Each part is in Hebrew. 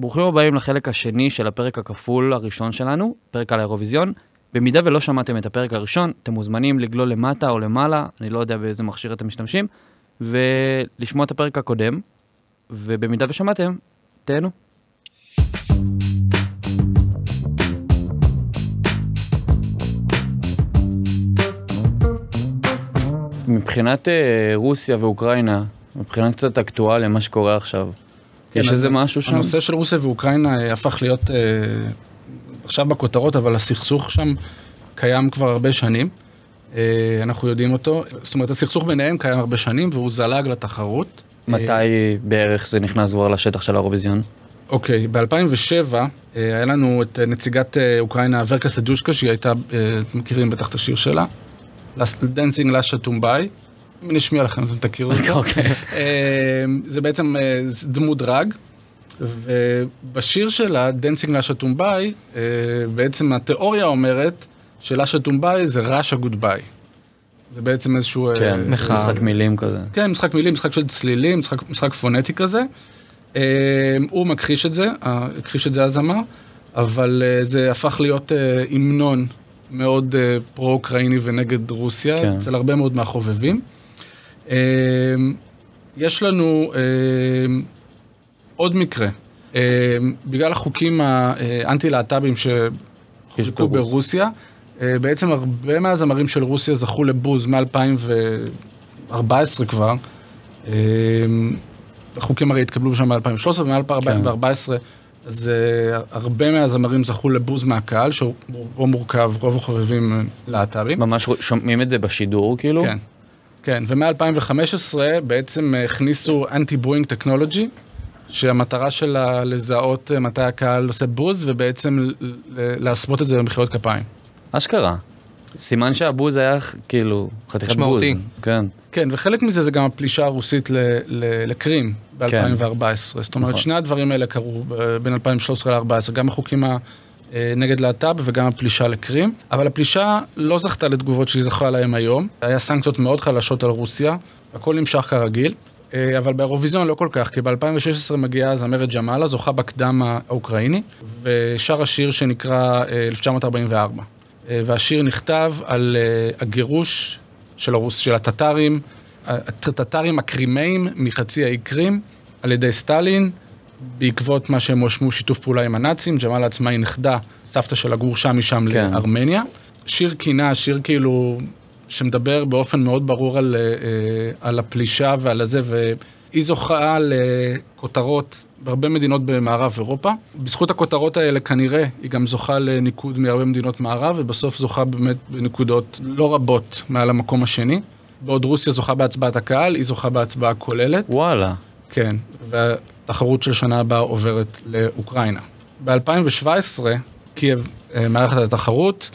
ברוכים הבאים לחלק השני של הפרק הכפול הראשון שלנו, פרק על האירוויזיון. במידה ולא שמעתם את הפרק הראשון, אתם מוזמנים לגלול למטה או למעלה, אני לא יודע באיזה מכשיר אתם משתמשים, ולשמוע את הפרק הקודם, ובמידה ושמעתם, תהנו. מבחינת אה, רוסיה ואוקראינה, מבחינת קצת אקטואליה, מה שקורה עכשיו, כן, יש איזה משהו שם? הנושא של רוסיה ואוקראינה אה, הפך להיות אה, עכשיו בכותרות, אבל הסכסוך שם קיים כבר הרבה שנים. אה, אנחנו יודעים אותו. זאת אומרת, הסכסוך ביניהם קיים הרבה שנים והוא זלג לתחרות. מתי בערך זה נכנס כבר לשטח של האירוויזיון? אוקיי, ב-2007 היה לנו את אה, נציגת אה, אוקראינה ורקה סדושקה, שהיא הייתה, אה, אתם מכירים בטח את השיר שלה, Dancing Lasha Tumbai. נשמיע לכם אתם תכירו אותו. אוקיי. אה, זה בעצם אה, דמות דראג, ובשיר שלה, Dancing Lasha Tumbai, בעצם התיאוריה אומרת ש Lasha Tumbai זה Russia goodbye. זה בעצם איזשהו... אה, כן, מחאה. משחק מילים כזה. כן, משחק מילים, משחק של צלילים, משחק, משחק פונטי כזה. הוא מכחיש את זה, הכחיש את זה הזמר, אבל זה הפך להיות המנון מאוד פרו-אוקראיני ונגד רוסיה, כן. אצל הרבה מאוד מהחובבים. אה, יש לנו אה, עוד מקרה, אה, בגלל החוקים האנטי-להט"בים שחוקקו ברוסיה. אה, בעצם הרבה מהזמרים של רוסיה זכו לבוז מ-2014 כבר. החוקים הרי התקבלו שם ב-2013 ומ-2014, אז אה, הרבה מהזמרים זכו לבוז מהקהל, שהוא מורכב, רוב החובבים להט"בים. ממש שומעים את זה בשידור כאילו? כן, כן, ומ-2015 בעצם הכניסו אנטי-בואינג טכנולוגי, שהמטרה שלה לזהות אה, מתי הקהל עושה בוז, ובעצם להסוות את זה במחיאות כפיים. אשכרה. סימן שהבוז היה כאילו חתיכת בוז. משמעותי. כן. כן, וחלק מזה זה גם הפלישה הרוסית ל- ל- לקרים ב-2014. זאת אומרת, נכון. שני הדברים האלה קרו ב- בין 2013 ל-2014, גם החוקים ה- אה, נגד להט"ב וגם הפלישה לקרים. אבל הפלישה לא זכתה לתגובות שהיא זכה להם היום. היה סנקציות מאוד חלשות על רוסיה, הכל נמשך כרגיל. אה, אבל באירוויזיון לא כל כך, כי ב-2016 מגיעה הזמרת ג'מאלה, זוכה בקדם האוקראיני, ושר השיר שנקרא אה, 1944. אה, והשיר נכתב על אה, הגירוש של, הרוס, של הטטרים, הטטרים הקרימאים מחצי האי קרים על ידי סטלין, בעקבות מה שהם הואשמו שיתוף פעולה עם הנאצים, ג'מאלה עצמה היא נכדה, סבתא שלה גורשה משם כן. לארמניה. שיר קינה, שיר כאילו שמדבר באופן מאוד ברור על, אה, על הפלישה ועל הזה, והיא זוכה לכותרות בהרבה מדינות במערב אירופה. בזכות הכותרות האלה כנראה היא גם זוכה לניקוד מהרבה מדינות מערב, ובסוף זוכה באמת בנקודות לא רבות מעל המקום השני. בעוד רוסיה זוכה בהצבעת הקהל, היא זוכה בהצבעה כוללת. וואלה. כן, והתחרות של שנה הבאה עוברת לאוקראינה. ב-2017 קייב אה, מארחת התחרות,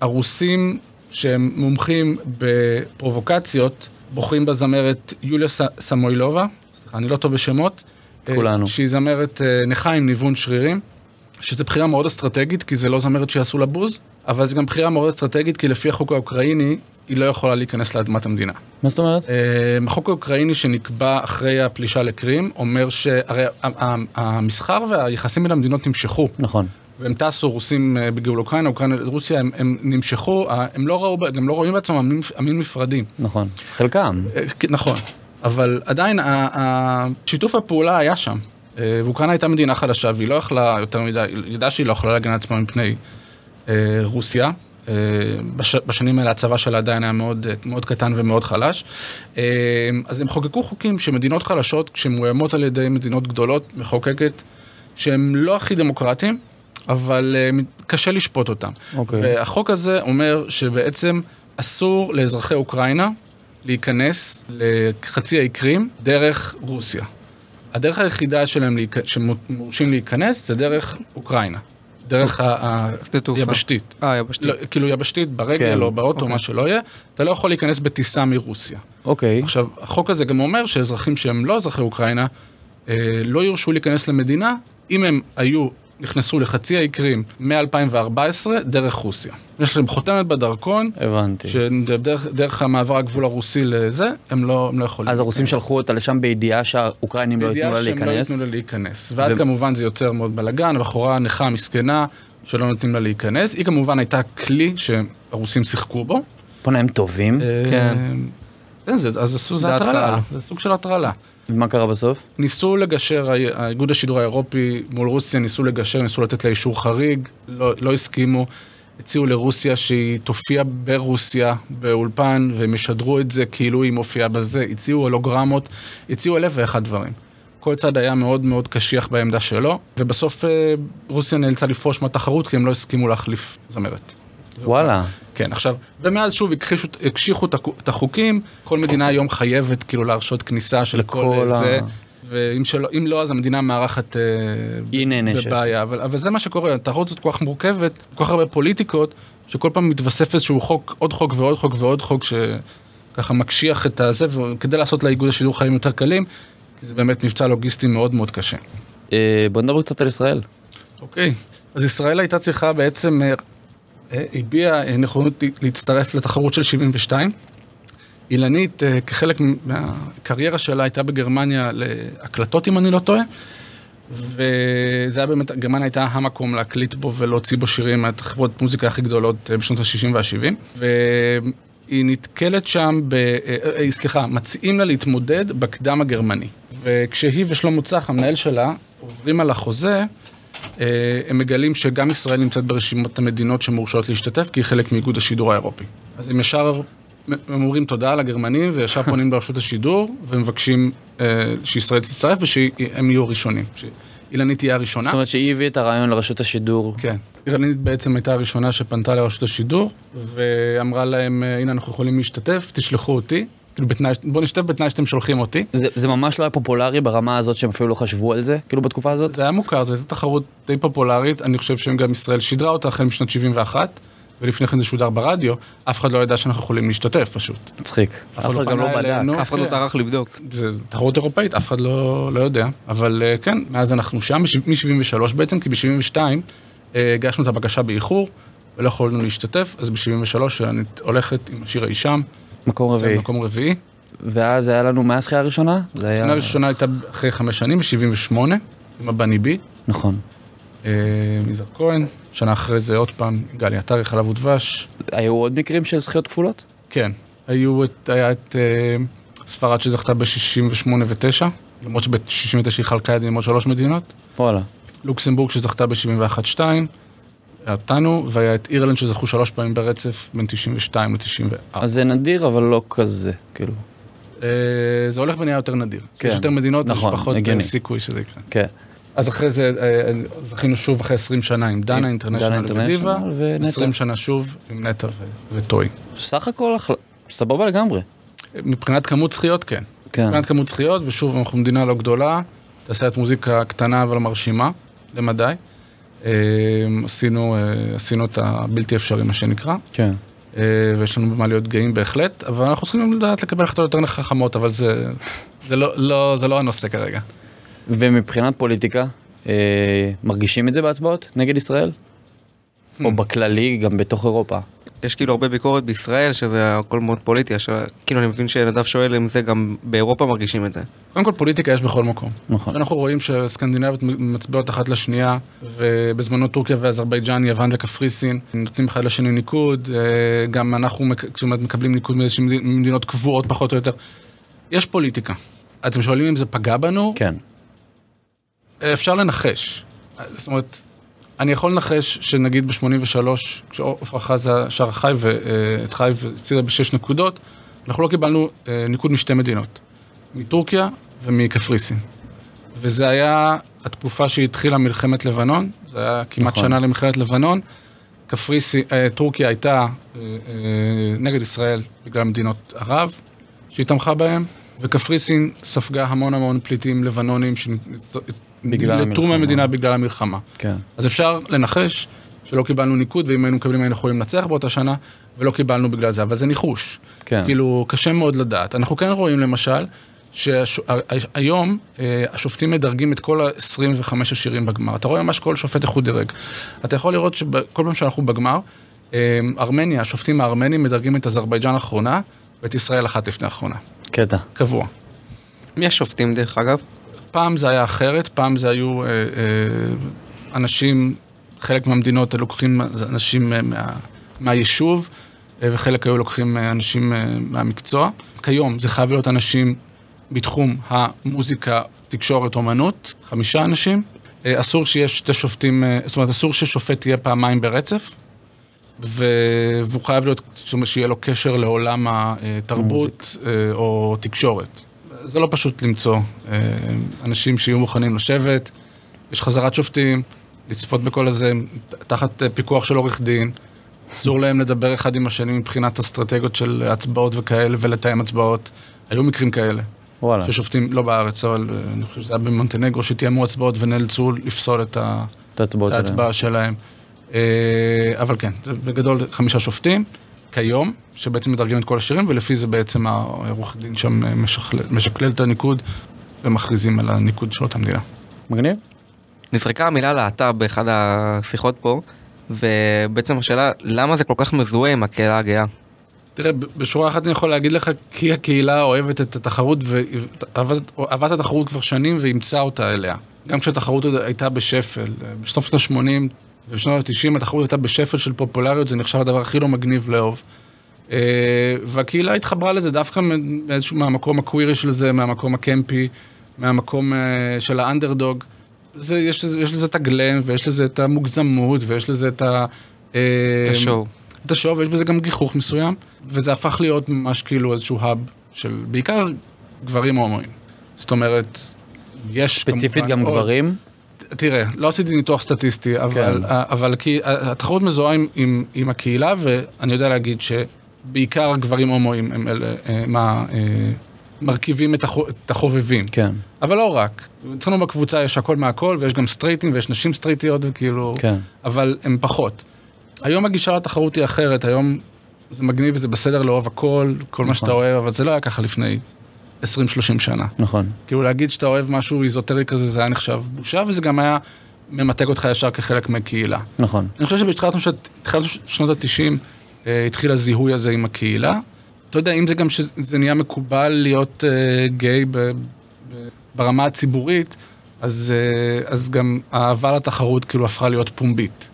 והרוסים שהם מומחים בפרובוקציות, בוחרים בזמרת יוליה סמוילובה, סליחה, אני לא טוב בשמות. אה, כולנו. שהיא זמרת אה, נכה עם ניוון שרירים, שזו בחירה מאוד אסטרטגית, כי זה לא זמרת שיעשו לה בוז, אבל זו גם בחירה מאוד אסטרטגית, כי לפי החוק האוקראיני, היא לא יכולה להיכנס לאדמת המדינה. מה זאת אומרת? אה, החוק האוקראיני שנקבע אחרי הפלישה לקרים אומר שהרי המסחר והיחסים בין המדינות נמשכו נכון. והם טסו רוסים אה, בגאול אוקראינה, אוקראינה, רוסיה, הם, הם נמשכו, הם לא ראו, גם לא רואים בעצמם עמים, עמים נפרדים. נכון. חלקם. אה, כן, נכון, אבל עדיין שיתוף הפעולה היה שם. ואוקראינה הייתה מדינה חדשה והיא לא יכלה יותר מדי, היא ידעה שהיא לא יכולה להגן על עצמה מפני רוסיה. אה, בש, בשנים האלה הצבא שלה עדיין היה מאוד, אה, מאוד קטן ומאוד חלש. אה, אז הם חוקקו חוקים שמדינות חלשות, כשמאוימות על ידי מדינות גדולות, מחוקקת שהם לא הכי דמוקרטיים, אבל קשה לשפוט אותם. אוקיי. והחוק הזה אומר שבעצם אסור לאזרחי אוקראינה להיכנס לחצי האי קרים דרך רוסיה. הדרך היחידה שלהם להיכ- שמורשים להיכנס זה דרך אוקראינה. דרך. היבשתית. אה, יבשתית. לא, כאילו יבשתית, ברגל כן, או באוטו, אוקיי. מה שלא יהיה, אתה לא יכול להיכנס בטיסה מרוסיה. אוקיי. עכשיו, החוק הזה גם אומר שאזרחים שהם לא אזרחי אוקראינה, אה, לא יורשו להיכנס למדינה, אם הם היו נכנסו לחצי האי קרים מ-2014 דרך רוסיה. יש להם חותמת בדרכון, הבנתי. שדרך דרך המעבר הגבול הרוסי לזה, הם לא, הם לא יכולים אז הרוסים להיכנס. שלחו אותה לשם בידיעה שהאוקראינים לא ייתנו בידיעה לה שהם לא להיכנס. ייתנו לה להיכנס. ואז ו- כמובן זה יוצר מאוד בלאגן, בחורה נכה מסכנה שלא נותנים לה להיכנס. היא כמובן הייתה כלי שהרוסים שיחקו בו. בוא'נה, הם טובים. כן. אה, כן, זה, אז עשו, זה הטרלה. זה סוג של הטרלה. מה קרה בסוף? ניסו לגשר, האיגוד השידור האירופי מול רוסיה, ניסו לגשר, ניסו לתת לה אישור חריג, לא, לא הסכימו. הציעו לרוסיה שהיא תופיע ברוסיה באולפן והם ישדרו את זה כאילו היא מופיעה בזה, הציעו הולוגרמות, הציעו אלף ואחד דברים. כל צד היה מאוד מאוד קשיח בעמדה שלו, ובסוף אה, רוסיה נאלצה לפרוש מהתחרות כי הם לא הסכימו להחליף זמרת. וואלה. כן, עכשיו, ומאז שוב הקשיחו, הקשיחו את החו- את החוקים, כל מדינה היום חייבת כאילו להרשות כניסה של כל ה- זה, ואם שלא, אם לא, אז המדינה מארחת אה, היא נענשת. בבעיה, אבל, אבל זה מה שקורה, התחרות הזאת כל כך מורכבת, כל כך הרבה פוליטיקות, שכל פעם מתווסף איזשהו חוק, עוד חוק ועוד חוק ועוד חוק, שככה מקשיח את הזה, וכדי לעשות לאיגוד השידור חיים יותר קלים, כי זה באמת מבצע לוגיסטי מאוד מאוד קשה. אה, בוא נדבר קצת על ישראל. אוקיי, אז ישראל הייתה צריכה בעצם, אה, נכונות לה- להצטרף לתחרות של 72. אילנית, אה, כחלק מהקריירה שלה, הייתה בגרמניה להקלטות, אם אני לא טועה. וזה היה באמת, גרמניה הייתה המקום להקליט בו ולהוציא בו שירים מהחברות מוזיקה הכי גדולות אה, בשנות ה-60 וה-70. והיא נתקלת שם, ב, אה, סליחה, מציעים לה להתמודד בקדם הגרמני. וכשהיא ושלמה צח, המנהל שלה, עוברים על החוזה, הם מגלים שגם ישראל נמצאת ברשימות המדינות שמורשות להשתתף, כי היא חלק מאיגוד השידור האירופי. אז הם ישר, הם אומרים תודה לגרמנים, וישר פונים לרשות השידור, ומבקשים אה, שישראל תצטרף ושהם יהיו הראשונים. שאילנית תהיה הראשונה. זאת אומרת שהיא הביאה את הרעיון לרשות השידור. כן. אילנית בעצם הייתה הראשונה שפנתה לרשות השידור, ואמרה להם, אה, הנה אנחנו יכולים להשתתף, תשלחו אותי. כאילו בתנאי, בוא נשתתף בתנאי שאתם שולחים אותי. זה, זה ממש לא היה פופולרי ברמה הזאת שהם אפילו לא חשבו על זה, כאילו בתקופה הזאת? זה היה מוכר, זו הייתה תחרות די פופולרית, אני חושב שהם גם ישראל שידרה אותה החל משנת 71, ולפני כן זה שודר ברדיו, אף אחד לא ידע שאנחנו יכולים להשתתף פשוט. מצחיק. אף אחד לא גם לא בדק. אף אחד לא כן. טרח לבדוק. זה תחרות אירופאית, אף אחד לא, לא יודע, אבל אה, כן, מאז אנחנו שם, מ-73 בעצם, כי ב-72 הגשנו את הבקשה באיחור, ולא יכולנו להשתתף, אז ב-73 אני הולכת עם השיר אי שם, מקום רביעי. מקום רביעי. ואז היה לנו מה הזכייה הראשונה? השנה הראשונה הייתה אחרי חמש שנים, ב-78, עם הבני בי, נכון. אה, יזהר כהן, שנה אחרי זה עוד פעם, גלי עטרי, חלב ודבש. היו עוד מקרים של זכיות כפולות? כן, היו את, היה את אה, ספרד שזכתה ב-68 ו-9, למרות שב-69 היא חלקה את זה עם עוד שלוש מדינות. וואלה. לוקסמבורג שזכתה ב-71-2, היה אותנו, והיה את אירלנד שזכו שלוש פעמים ברצף בין 92 ל-94. אז זה נדיר אבל לא כזה, כאילו. אה, זה הולך ונהיה יותר נדיר. כן, יש יותר מדינות, נכון, יש פחות הגיוני. אה, סיכוי שזה יקרה. כן. אז אחרי זה אה, זכינו שוב אחרי 20 שנה עם דנה אינטרנשיונל ודיבה, ונטע. 20 שנה שוב עם נטע ו- וטוי. סך הכל אחלה. סבבה לגמרי. מבחינת כמות זכיות כן. כן. מבחינת כמות זכיות, ושוב אנחנו מדינה לא גדולה, תעשיית מוזיקה קטנה אבל מרשימה, למדי. אה, עשינו, אה, עשינו את הבלתי אפשרי מה שנקרא. כן. אה, ויש לנו במה להיות גאים בהחלט, אבל אנחנו צריכים לדעת לקבל החלטות יותר חכמות, אבל זה, זה, לא, לא, זה לא הנושא כרגע. ומבחינת פוליטיקה, אה, מרגישים את זה בהצבעות נגד ישראל? או בכללי, גם בתוך אירופה? יש כאילו הרבה ביקורת בישראל שזה הכל מאוד פוליטי, כאילו אני מבין שנדב שואל אם זה גם באירופה מרגישים את זה. קודם כל פוליטיקה יש בכל מקום. נכון. אנחנו רואים שסקנדינביות מצביעות אחת לשנייה, ובזמנו טורקיה ואזרבייג'אן, יוון וקפריסין, נותנים אחד לשני ניקוד, אה, גם אנחנו מקבלים ניקוד מאיזשהן מדינות- מדינות קבועות פחות או יותר. יש פוליטיקה. אתם שואלים אם זה פגע בנו? כן. אפשר לנחש. זאת אומרת, אני יכול לנחש שנגיד ב-83, כשעופרה חזה שר חי ואת חי והפסידה בשש נקודות, אנחנו לא קיבלנו אה, ניקוד משתי מדינות, מטורקיה ומקפריסין. וזה היה התקופה שהתחילה מלחמת לבנון, זה היה כמעט נכון. שנה למלחמת לבנון. קפריסין, אה, טורקיה הייתה אה, אה, נגד ישראל בגלל מדינות ערב שהיא תמכה בהם, וקפריסין ספגה המון המון פליטים לבנונים בגלל המלחמה. מהמדינה בגלל המלחמה. כן. אז אפשר לנחש שלא קיבלנו ניקוד, ואם היינו מקבלים היינו יכולים לנצח באותה שנה, ולא קיבלנו בגלל זה, אבל זה ניחוש. כן. כאילו, קשה מאוד לדעת. אנחנו כן רואים למשל, שהיום אה, השופטים מדרגים את כל ה-25 השירים בגמר. אתה רואה ממש כל שופט איך הוא דירג. אתה יכול לראות שכל פעם שאנחנו בגמר, אה, ארמניה, השופטים הארמנים מדרגים את אזרבייג'אן האחרונה ואת ישראל אחת לפני האחרונה. קטע. קבוע. מי השופטים דרך אגב? פעם זה היה אחרת, פעם זה היו אה, אה, אנשים, חלק מהמדינות לוקחים אנשים אה, מה, מהיישוב, וחלק היו לוקחים אנשים מהמקצוע. כיום זה חייב להיות אנשים בתחום המוזיקה, תקשורת, אומנות, חמישה אנשים. אסור שיש שתי שופטים, זאת אומרת, אסור ששופט יהיה פעמיים ברצף, ו... והוא חייב להיות, זאת אומרת, שיהיה לו קשר לעולם התרבות או תקשורת. זה לא פשוט למצוא אה, אנשים שיהיו מוכנים לשבת, יש חזרת שופטים, לצפות בכל הזה תחת אה, פיקוח של עורך דין. אסור להם לדבר אחד עם השני מבחינת אסטרטגיות של הצבעות וכאלה ולתאם הצבעות. היו מקרים כאלה. וואלה. ששופטים, לא בארץ, אבל אה, אני חושב שזה היה במונטנגרו, שתיאמו הצבעות ונאלצו לפסול את ה- את שלהם. ההצבעה שלהם. אה, אבל כן, בגדול חמישה שופטים, כיום, שבעצם מדרגים את כל השירים, ולפי זה בעצם העורך דין שם אה, משכלל, משקלל את הניקוד, ומכריזים על הניקוד של אותה מדינה. מגניב? נזרקה המילה להט"ב באחד השיחות פה, ובעצם השאלה, למה זה כל כך מזוהה עם הקהילה הגאה? תראה, בשורה אחת אני יכול להגיד לך, כי הקהילה אוהבת את התחרות, ואהבת התחרות כבר שנים ואימצה אותה אליה. גם כשהתחרות עוד הייתה בשפל, אה, בסוף שנות ה-80 ובשנות ה-90 התחרות הייתה בשפל של פופולריות, זה נחשב הדבר הכי לא מגניב לאהוב. אה, והקהילה התחברה לזה דווקא מאיזשהו, מהמקום הקווירי של זה, מהמקום הקמפי, מהמקום אה, של האנדרדוג. זה, יש, יש לזה את הגלם, ויש לזה את המוגזמות, ויש לזה את ה... אה, את השואו. את השואו, ויש בזה גם גיחוך מסוים, וזה הפך להיות ממש כאילו איזשהו האב של בעיקר גברים הומואים. זאת אומרת, יש ספציפית גם עוד- גברים? תראה, לא עשיתי ניתוח סטטיסטי, אבל, כן. אבל כי התחרות מזוהה עם, עם, עם הקהילה, ואני יודע להגיד שבעיקר הגברים הומואים הם אלה אה, מה, אה, מרכיבים את, החו, את החובבים. כן. אבל לא רק. אצלנו בקבוצה יש הכל מהכל, ויש גם סטרייטים ויש נשים סטרייטיות, וכאילו... כן. אבל הם פחות. היום הגישה לתחרות היא אחרת, היום זה מגניב וזה בסדר לאהוב הכל, כל מה נכון. שאתה אוהב, אבל זה לא היה ככה לפני 20-30 שנה. נכון. כאילו להגיד שאתה אוהב משהו איזוטרי כזה, זה היה נחשב בושה, וזה גם היה ממתג אותך ישר כחלק מהקהילה. נכון. אני חושב שבתחילת שנות- תחילת שנות ה-90 התחיל הזיהוי הזה עם הקהילה. אתה יודע, אם זה גם שזה נהיה מקובל להיות אה, גיי ב, ב, ברמה הציבורית, אז, אה, אז גם האהבה לתחרות כאילו הפכה להיות פומבית.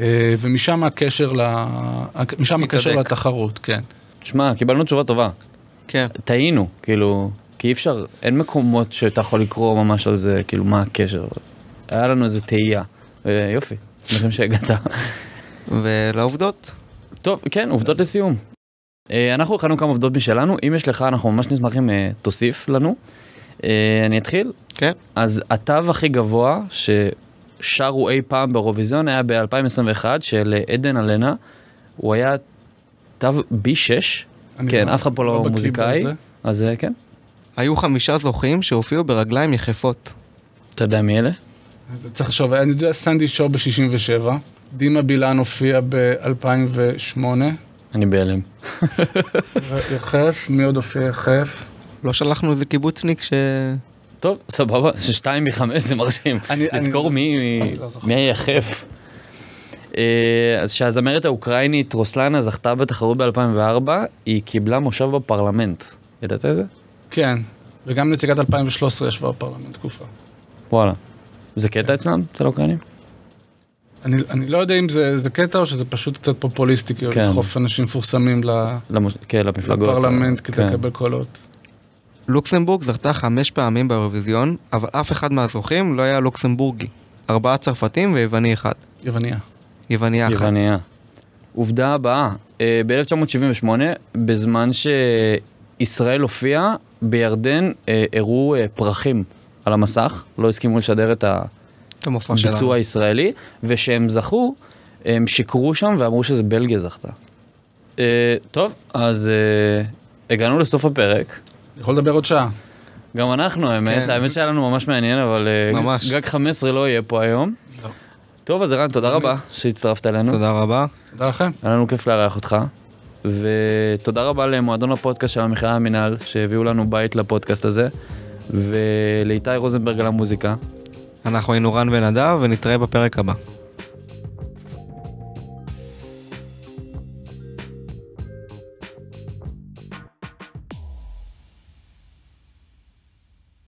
אה, ומשם הקשר, ל... משם הקשר. לתחרות, כן. תשמע, קיבלנו תשובה טובה. כן. טעינו, כאילו, כי אי אפשר, אין מקומות שאתה יכול לקרוא ממש על זה, כאילו, מה הקשר. היה לנו איזה תהייה. אה, יופי, שמחים שהגעת. ולעובדות, טוב, כן, עובדות לסיום. אה, אנחנו הכנו כמה עובדות משלנו, אם יש לך, אנחנו ממש נשמח אם אה, תוסיף לנו. אני אתחיל? כן. אז התו הכי גבוה ששרו אי פעם באירוויזיון היה ב-2021 של עדן אלנה. הוא היה תו B6. אני כן, לא- אף אחד פה לא בקיא מוזיקאי. אז אה, כן. היו חמישה זוכים שהופיעו ברגליים יחפות. אתה יודע מי אלה? אז צריך לחשוב, אני יודע סנדי שואו ב-67, דימה בילן הופיע ב-2008, אני בהלם. יחף, מי עוד הופיע יחף? לא שלחנו איזה קיבוצניק ש... טוב, סבבה, ששתיים מחמש זה מרשים. אני- לזכור אני- מי אני לא זוכר. מי היחף. אה, אז שהזמרת האוקראינית רוסלנה זכתה בתחרות ב-2004, היא קיבלה מושב בפרלמנט. ידעת את זה? כן, וגם נציגת 2013 ישבה בפרלמנט תקופה. וואלה. זה קטע אצלם? אצל האוקראינים? אני, אני לא יודע אם זה, זה קטע או שזה פשוט קצת פופוליסטי, כאילו כן. לדחוף אנשים מפורסמים ל- למוש... כן, למפלגות. לפרלמנט כדי כן. לקבל קולות. לוקסמבורג זכתה חמש פעמים באירוויזיון, אבל אף אחד מהזוכים לא היה לוקסמבורגי. ארבעה צרפתים ויווני אחד. יווניה. יווניה אחת. יווניה. עובדה הבאה, אה, ב-1978, בזמן שישראל הופיעה, בירדן אה, הראו אה, פרחים על המסך, לא הסכימו לשדר את. הביצוע הישראלי, וכשהם זכו, הם שיקרו שם ואמרו שזה בלגיה זכתה. טוב, אז הגענו לסוף הפרק. יכול לדבר עוד שעה. גם אנחנו, האמת, כן. האמת שהיה לנו ממש מעניין, אבל ממש. גג 15 לא יהיה פה היום. טוב, אז ערן, תודה רבה שהצטרפת אלינו. תודה רבה. תודה לכם. היה לנו כיף לארח אותך. ותודה רבה למועדון הפודקאסט של המכללה המינהל, שהביאו לנו בית לפודקאסט הזה, ולאיתי רוזנברג על המוזיקה. אנחנו היינו רן ונדב ונתראה בפרק הבא.